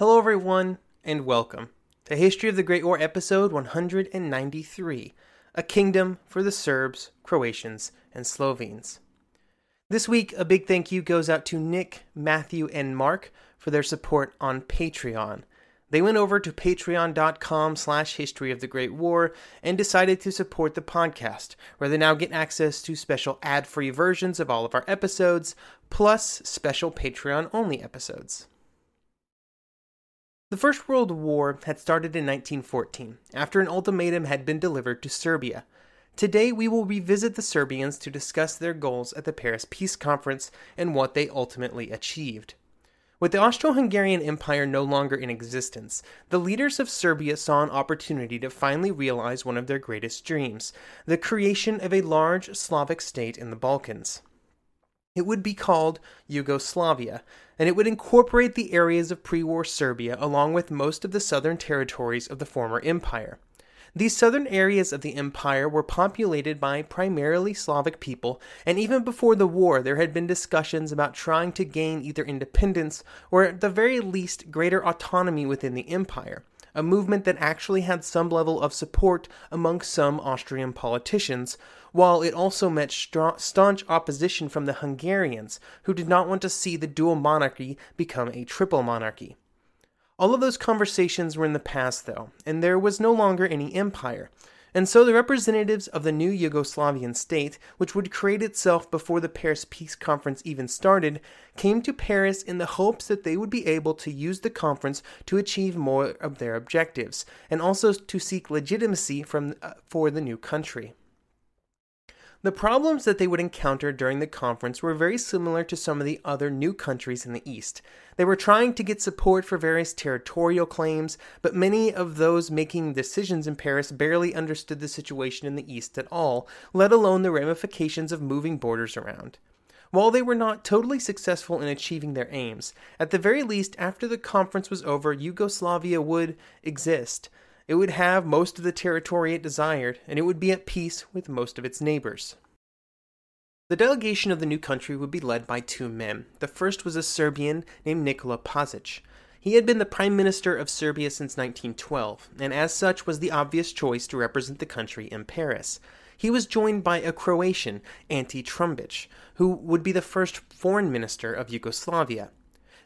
Hello, everyone, and welcome to History of the Great War, episode 193 A Kingdom for the Serbs, Croatians, and Slovenes. This week, a big thank you goes out to Nick, Matthew, and Mark for their support on Patreon. They went over to patreon.com slash history of the Great War and decided to support the podcast, where they now get access to special ad-free versions of all of our episodes, plus special Patreon-only episodes. The First World War had started in 1914, after an ultimatum had been delivered to Serbia. Today, we will revisit the Serbians to discuss their goals at the Paris Peace Conference and what they ultimately achieved. With the Austro Hungarian Empire no longer in existence, the leaders of Serbia saw an opportunity to finally realize one of their greatest dreams the creation of a large Slavic state in the Balkans. It would be called Yugoslavia, and it would incorporate the areas of pre war Serbia along with most of the southern territories of the former empire. These southern areas of the empire were populated by primarily Slavic people, and even before the war, there had been discussions about trying to gain either independence or, at the very least, greater autonomy within the empire, a movement that actually had some level of support among some Austrian politicians, while it also met staunch opposition from the Hungarians, who did not want to see the dual monarchy become a triple monarchy. All of those conversations were in the past, though, and there was no longer any empire. And so the representatives of the new Yugoslavian state, which would create itself before the Paris Peace Conference even started, came to Paris in the hopes that they would be able to use the conference to achieve more of their objectives, and also to seek legitimacy from, uh, for the new country. The problems that they would encounter during the conference were very similar to some of the other new countries in the East. They were trying to get support for various territorial claims, but many of those making decisions in Paris barely understood the situation in the East at all, let alone the ramifications of moving borders around. While they were not totally successful in achieving their aims, at the very least, after the conference was over, Yugoslavia would exist. It would have most of the territory it desired, and it would be at peace with most of its neighbors. The delegation of the new country would be led by two men. The first was a Serbian named Nikola Pasic. He had been the Prime Minister of Serbia since 1912, and as such was the obvious choice to represent the country in Paris. He was joined by a Croatian, Ante Trumbic, who would be the first foreign minister of Yugoslavia.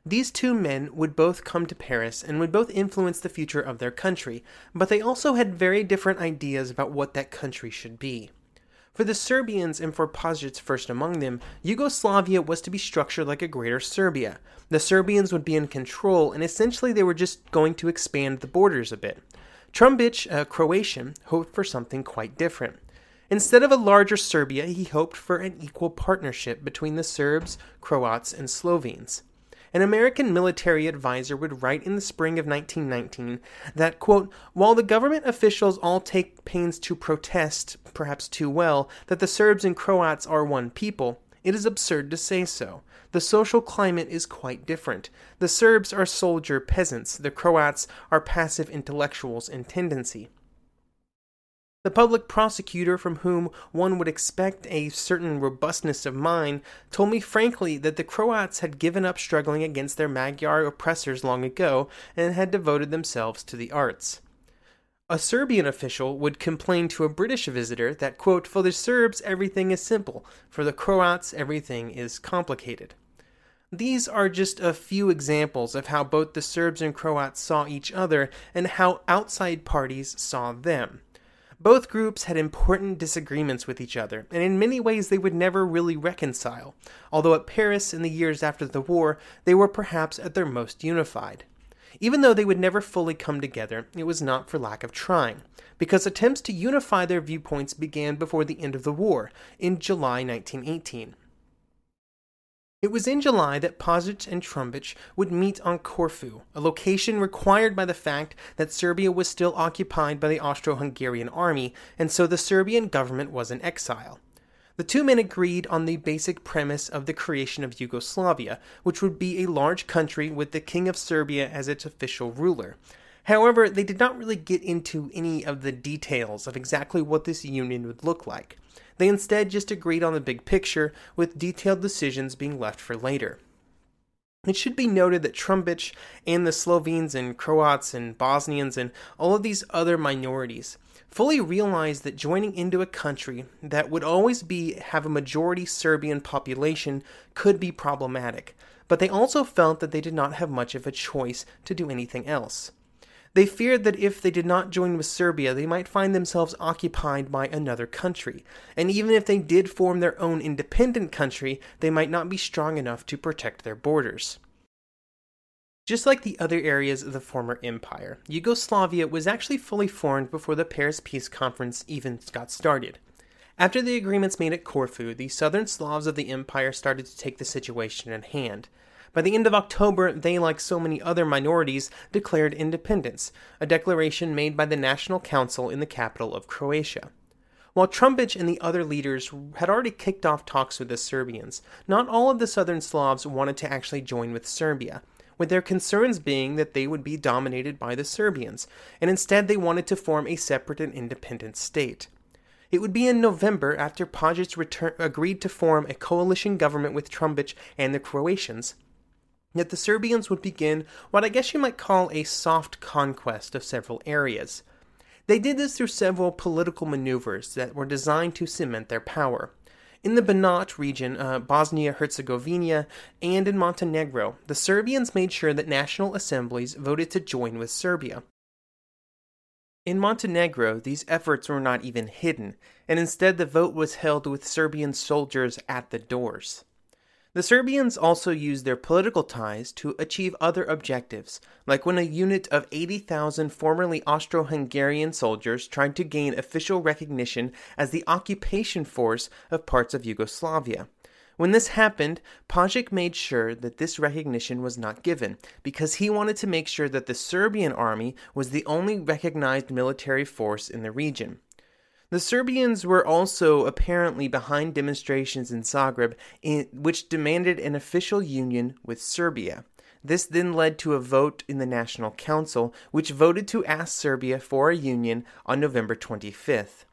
These two men would both come to Paris and would both influence the future of their country, but they also had very different ideas about what that country should be. For the Serbians and for Pasic first among them, Yugoslavia was to be structured like a greater Serbia. The Serbians would be in control, and essentially they were just going to expand the borders a bit. Trumbic, a Croatian, hoped for something quite different. Instead of a larger Serbia, he hoped for an equal partnership between the Serbs, Croats, and Slovenes. An American military advisor would write in the spring of 1919 that, quote, while the government officials all take pains to protest, perhaps too well, that the Serbs and Croats are one people, it is absurd to say so. The social climate is quite different. The Serbs are soldier peasants, the Croats are passive intellectuals in tendency. The public prosecutor, from whom one would expect a certain robustness of mind, told me frankly that the Croats had given up struggling against their Magyar oppressors long ago and had devoted themselves to the arts. A Serbian official would complain to a British visitor that, quote, for the Serbs everything is simple, for the Croats everything is complicated. These are just a few examples of how both the Serbs and Croats saw each other and how outside parties saw them. Both groups had important disagreements with each other, and in many ways they would never really reconcile, although at Paris in the years after the war they were perhaps at their most unified. Even though they would never fully come together, it was not for lack of trying, because attempts to unify their viewpoints began before the end of the war, in July 1918. It was in July that Pasic and Trumbic would meet on Corfu, a location required by the fact that Serbia was still occupied by the Austro Hungarian army, and so the Serbian government was in exile. The two men agreed on the basic premise of the creation of Yugoslavia, which would be a large country with the King of Serbia as its official ruler. However, they did not really get into any of the details of exactly what this union would look like. They instead just agreed on the big picture, with detailed decisions being left for later. It should be noted that Trumbic and the Slovenes and Croats and Bosnians and all of these other minorities fully realized that joining into a country that would always be have a majority Serbian population could be problematic, but they also felt that they did not have much of a choice to do anything else. They feared that if they did not join with Serbia, they might find themselves occupied by another country, and even if they did form their own independent country, they might not be strong enough to protect their borders. Just like the other areas of the former empire, Yugoslavia was actually fully formed before the Paris Peace Conference even got started. After the agreements made at Corfu, the southern Slavs of the empire started to take the situation in hand. By the end of October, they, like so many other minorities, declared independence, a declaration made by the National Council in the capital of Croatia. While Trumbic and the other leaders had already kicked off talks with the Serbians, not all of the southern Slavs wanted to actually join with Serbia with their concerns being that they would be dominated by the Serbians, and instead they wanted to form a separate and independent state. It would be in November, after Pasic return- agreed to form a coalition government with Trumbic and the Croatians, that the Serbians would begin what I guess you might call a soft conquest of several areas. They did this through several political maneuvers that were designed to cement their power. In the Banat region, uh, Bosnia Herzegovina, and in Montenegro, the Serbians made sure that national assemblies voted to join with Serbia. In Montenegro, these efforts were not even hidden, and instead the vote was held with Serbian soldiers at the doors. The Serbians also used their political ties to achieve other objectives, like when a unit of 80,000 formerly Austro Hungarian soldiers tried to gain official recognition as the occupation force of parts of Yugoslavia. When this happened, Pasic made sure that this recognition was not given, because he wanted to make sure that the Serbian army was the only recognized military force in the region. The Serbians were also apparently behind demonstrations in Zagreb, in, which demanded an official union with Serbia. This then led to a vote in the National Council, which voted to ask Serbia for a union on November 25th.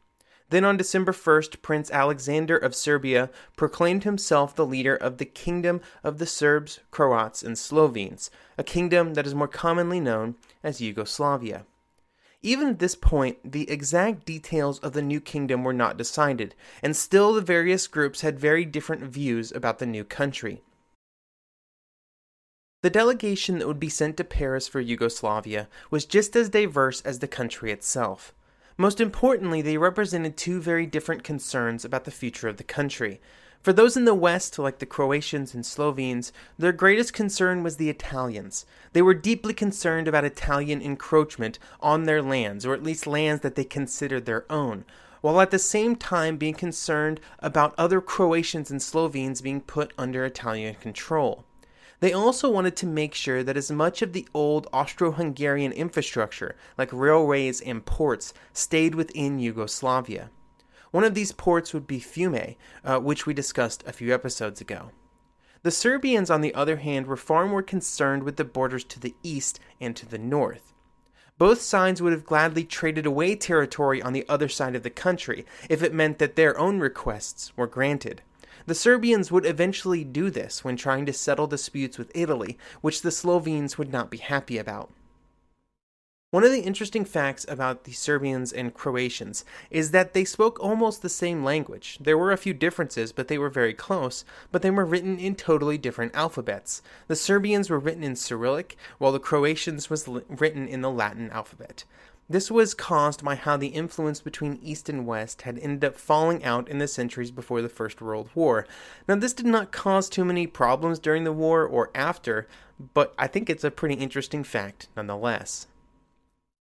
Then on December 1st, Prince Alexander of Serbia proclaimed himself the leader of the Kingdom of the Serbs, Croats, and Slovenes, a kingdom that is more commonly known as Yugoslavia. Even at this point, the exact details of the new kingdom were not decided, and still the various groups had very different views about the new country. The delegation that would be sent to Paris for Yugoslavia was just as diverse as the country itself. Most importantly, they represented two very different concerns about the future of the country. For those in the West, like the Croatians and Slovenes, their greatest concern was the Italians. They were deeply concerned about Italian encroachment on their lands, or at least lands that they considered their own, while at the same time being concerned about other Croatians and Slovenes being put under Italian control. They also wanted to make sure that as much of the old Austro Hungarian infrastructure, like railways and ports, stayed within Yugoslavia. One of these ports would be Fiume, uh, which we discussed a few episodes ago. The Serbians, on the other hand, were far more concerned with the borders to the east and to the north. Both sides would have gladly traded away territory on the other side of the country if it meant that their own requests were granted. The Serbians would eventually do this when trying to settle disputes with Italy, which the Slovenes would not be happy about. One of the interesting facts about the Serbians and Croatians is that they spoke almost the same language. There were a few differences, but they were very close, but they were written in totally different alphabets. The Serbians were written in Cyrillic, while the Croatians was written in the Latin alphabet. This was caused by how the influence between East and West had ended up falling out in the centuries before the First World War. Now, this did not cause too many problems during the war or after, but I think it's a pretty interesting fact nonetheless.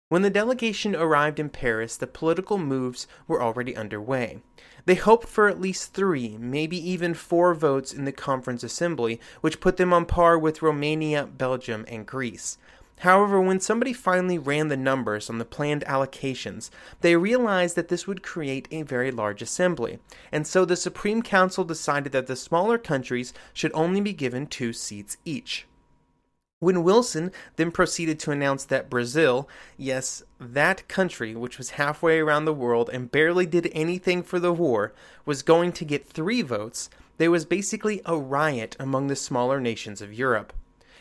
When the delegation arrived in Paris, the political moves were already underway. They hoped for at least three, maybe even four votes in the Conference Assembly, which put them on par with Romania, Belgium, and Greece. However, when somebody finally ran the numbers on the planned allocations, they realized that this would create a very large assembly, and so the Supreme Council decided that the smaller countries should only be given two seats each. When Wilson then proceeded to announce that Brazil, yes, that country which was halfway around the world and barely did anything for the war, was going to get three votes, there was basically a riot among the smaller nations of Europe.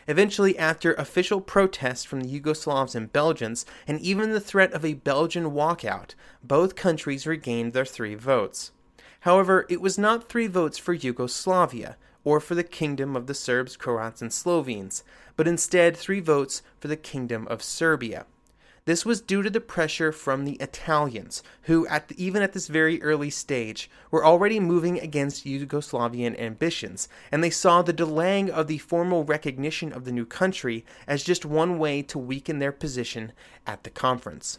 Eventually, after official protests from the Yugoslavs and Belgians, and even the threat of a Belgian walkout, both countries regained their three votes. However, it was not three votes for Yugoslavia, or for the kingdom of the Serbs, Croats, and Slovenes, but instead three votes for the kingdom of Serbia. This was due to the pressure from the Italians, who, at the, even at this very early stage, were already moving against Yugoslavian ambitions, and they saw the delaying of the formal recognition of the new country as just one way to weaken their position at the conference.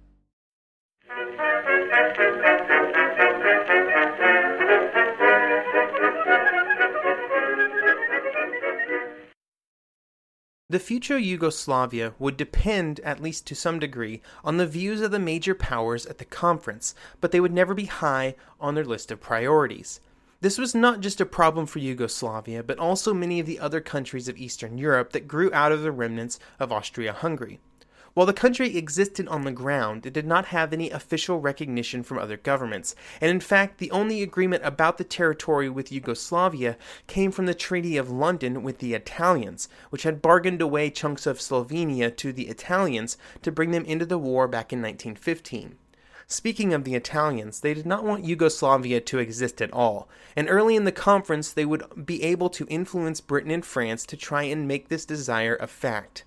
The future Yugoslavia would depend, at least to some degree, on the views of the major powers at the conference, but they would never be high on their list of priorities. This was not just a problem for Yugoslavia, but also many of the other countries of Eastern Europe that grew out of the remnants of Austria Hungary. While the country existed on the ground, it did not have any official recognition from other governments, and in fact, the only agreement about the territory with Yugoslavia came from the Treaty of London with the Italians, which had bargained away chunks of Slovenia to the Italians to bring them into the war back in 1915. Speaking of the Italians, they did not want Yugoslavia to exist at all, and early in the conference they would be able to influence Britain and France to try and make this desire a fact.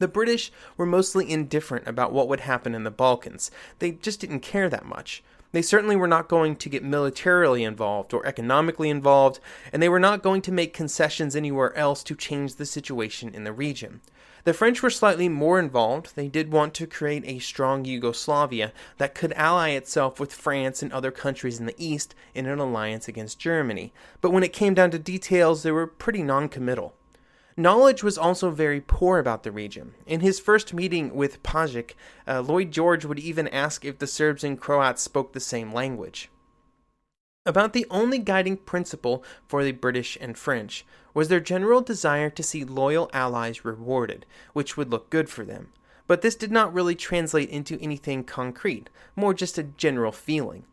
The British were mostly indifferent about what would happen in the Balkans. They just didn't care that much. They certainly were not going to get militarily involved or economically involved, and they were not going to make concessions anywhere else to change the situation in the region. The French were slightly more involved. They did want to create a strong Yugoslavia that could ally itself with France and other countries in the East in an alliance against Germany. But when it came down to details, they were pretty non committal. Knowledge was also very poor about the region. In his first meeting with Pasic, uh, Lloyd George would even ask if the Serbs and Croats spoke the same language. About the only guiding principle for the British and French was their general desire to see loyal allies rewarded, which would look good for them. But this did not really translate into anything concrete, more just a general feeling.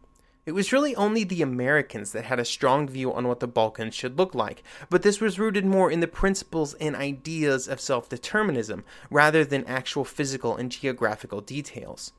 It was really only the Americans that had a strong view on what the Balkans should look like, but this was rooted more in the principles and ideas of self determinism rather than actual physical and geographical details.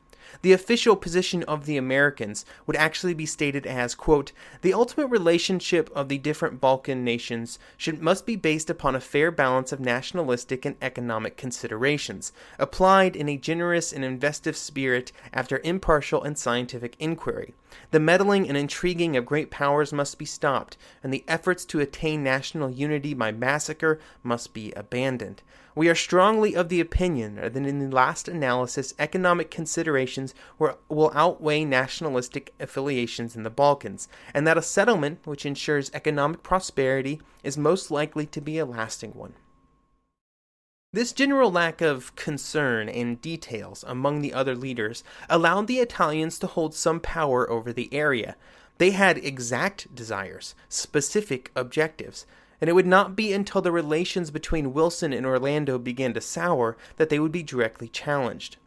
The official position of the Americans would actually be stated as, quote, the ultimate relationship of the different Balkan nations should must be based upon a fair balance of nationalistic and economic considerations, applied in a generous and investive spirit after impartial and scientific inquiry. The meddling and intriguing of great powers must be stopped, and the efforts to attain national unity by massacre must be abandoned. We are strongly of the opinion that in the last analysis economic considerations aspirations were, will outweigh nationalistic affiliations in the Balkans, and that a settlement which ensures economic prosperity is most likely to be a lasting one. This general lack of concern in details among the other leaders allowed the Italians to hold some power over the area. They had exact desires, specific objectives, and it would not be until the relations between Wilson and Orlando began to sour that they would be directly challenged.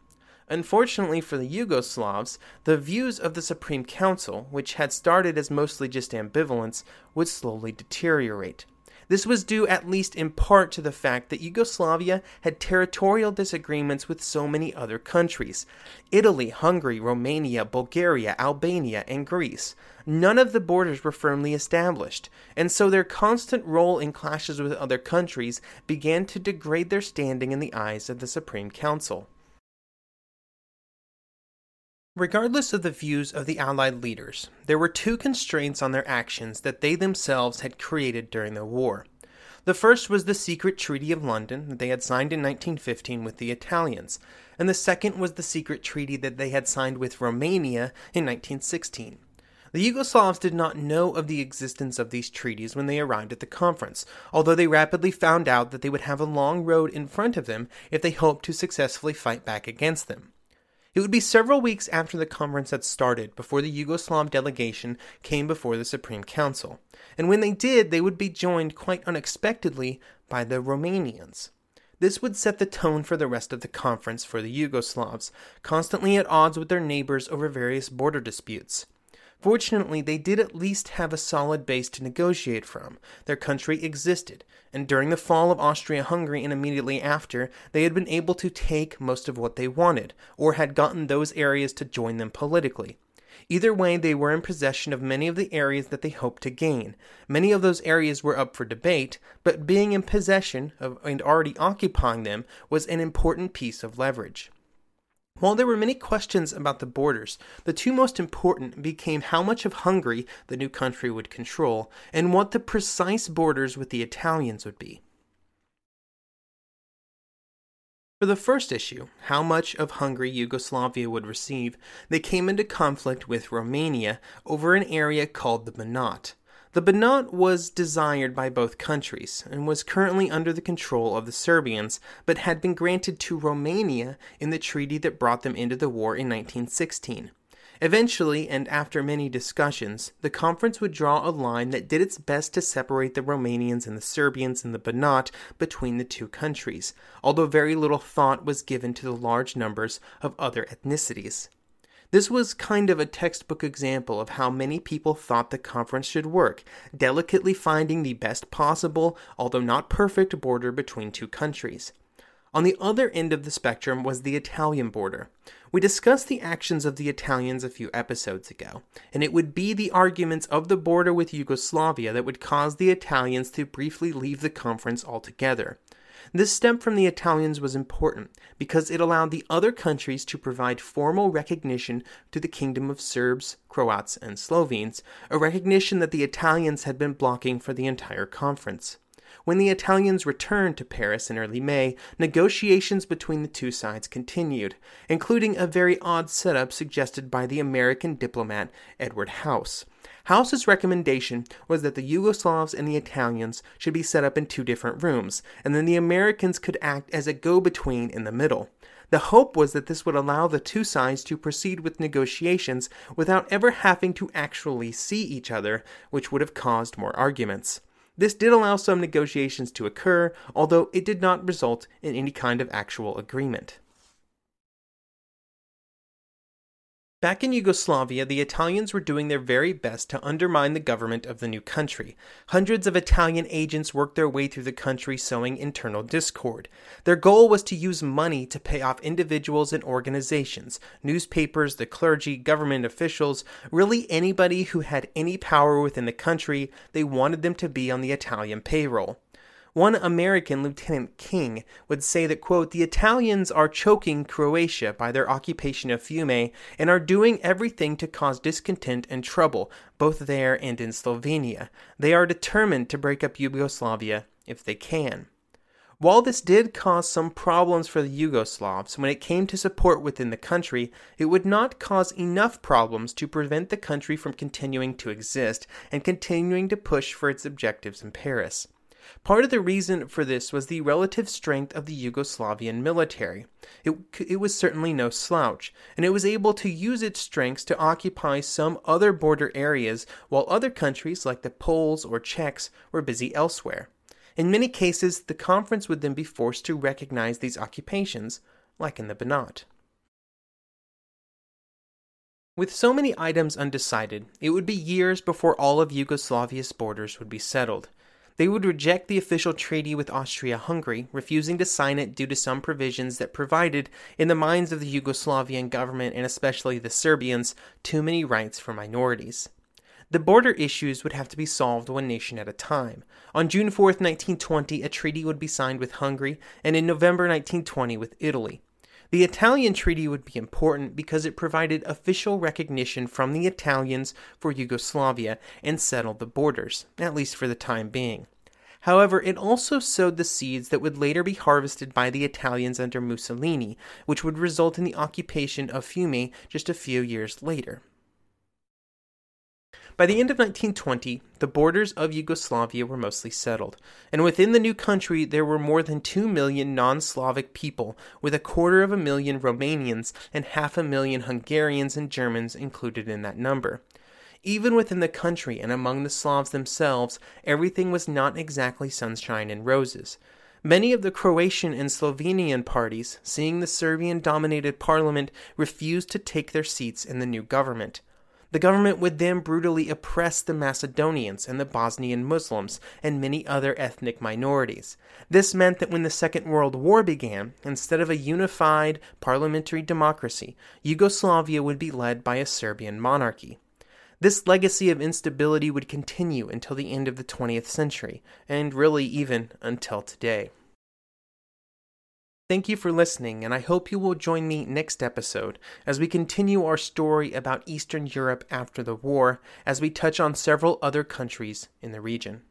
Unfortunately for the Yugoslavs, the views of the Supreme Council, which had started as mostly just ambivalence, would slowly deteriorate. This was due at least in part to the fact that Yugoslavia had territorial disagreements with so many other countries Italy, Hungary, Romania, Bulgaria, Albania, and Greece. None of the borders were firmly established, and so their constant role in clashes with other countries began to degrade their standing in the eyes of the Supreme Council. Regardless of the views of the Allied leaders, there were two constraints on their actions that they themselves had created during the war. The first was the secret Treaty of London that they had signed in 1915 with the Italians, and the second was the secret treaty that they had signed with Romania in 1916. The Yugoslavs did not know of the existence of these treaties when they arrived at the conference, although they rapidly found out that they would have a long road in front of them if they hoped to successfully fight back against them. It would be several weeks after the conference had started before the Yugoslav delegation came before the Supreme Council, and when they did, they would be joined quite unexpectedly by the Romanians. This would set the tone for the rest of the conference for the Yugoslavs, constantly at odds with their neighbors over various border disputes. Fortunately, they did at least have a solid base to negotiate from. Their country existed, and during the fall of Austria Hungary and immediately after, they had been able to take most of what they wanted, or had gotten those areas to join them politically. Either way, they were in possession of many of the areas that they hoped to gain. Many of those areas were up for debate, but being in possession of and already occupying them was an important piece of leverage. While there were many questions about the borders, the two most important became how much of Hungary the new country would control and what the precise borders with the Italians would be. For the first issue, how much of Hungary Yugoslavia would receive, they came into conflict with Romania over an area called the Banat. The Banat was desired by both countries and was currently under the control of the Serbians, but had been granted to Romania in the treaty that brought them into the war in 1916. Eventually, and after many discussions, the conference would draw a line that did its best to separate the Romanians and the Serbians in the Banat between the two countries, although very little thought was given to the large numbers of other ethnicities. This was kind of a textbook example of how many people thought the conference should work, delicately finding the best possible, although not perfect, border between two countries. On the other end of the spectrum was the Italian border. We discussed the actions of the Italians a few episodes ago, and it would be the arguments of the border with Yugoslavia that would cause the Italians to briefly leave the conference altogether. This step from the Italians was important because it allowed the other countries to provide formal recognition to the kingdom of Serbs, Croats, and Slovenes, a recognition that the Italians had been blocking for the entire conference. When the Italians returned to Paris in early May, negotiations between the two sides continued, including a very odd setup suggested by the American diplomat Edward House. House's recommendation was that the Yugoslavs and the Italians should be set up in two different rooms, and then the Americans could act as a go between in the middle. The hope was that this would allow the two sides to proceed with negotiations without ever having to actually see each other, which would have caused more arguments. This did allow some negotiations to occur, although it did not result in any kind of actual agreement. Back in Yugoslavia, the Italians were doing their very best to undermine the government of the new country. Hundreds of Italian agents worked their way through the country sowing internal discord. Their goal was to use money to pay off individuals and organizations, newspapers, the clergy, government officials, really anybody who had any power within the country, they wanted them to be on the Italian payroll. One American, Lieutenant King, would say that, quote, the Italians are choking Croatia by their occupation of Fiume and are doing everything to cause discontent and trouble, both there and in Slovenia. They are determined to break up Yugoslavia if they can. While this did cause some problems for the Yugoslavs when it came to support within the country, it would not cause enough problems to prevent the country from continuing to exist and continuing to push for its objectives in Paris. Part of the reason for this was the relative strength of the Yugoslavian military. It, it was certainly no slouch, and it was able to use its strengths to occupy some other border areas while other countries like the Poles or Czechs were busy elsewhere. In many cases, the conference would then be forced to recognize these occupations, like in the Banat. With so many items undecided, it would be years before all of Yugoslavia's borders would be settled. They would reject the official treaty with Austria Hungary, refusing to sign it due to some provisions that provided, in the minds of the Yugoslavian government and especially the Serbians, too many rights for minorities. The border issues would have to be solved one nation at a time. On June 4, 1920, a treaty would be signed with Hungary, and in November 1920 with Italy. The Italian treaty would be important because it provided official recognition from the Italians for Yugoslavia and settled the borders, at least for the time being. However, it also sowed the seeds that would later be harvested by the Italians under Mussolini, which would result in the occupation of Fiume just a few years later. By the end of 1920, the borders of Yugoslavia were mostly settled, and within the new country there were more than 2 million non Slavic people, with a quarter of a million Romanians and half a million Hungarians and Germans included in that number. Even within the country and among the Slavs themselves, everything was not exactly sunshine and roses. Many of the Croatian and Slovenian parties, seeing the Serbian dominated parliament, refused to take their seats in the new government. The government would then brutally oppress the Macedonians and the Bosnian Muslims and many other ethnic minorities. This meant that when the Second World War began, instead of a unified parliamentary democracy, Yugoslavia would be led by a Serbian monarchy. This legacy of instability would continue until the end of the 20th century, and really even until today. Thank you for listening, and I hope you will join me next episode as we continue our story about Eastern Europe after the war, as we touch on several other countries in the region.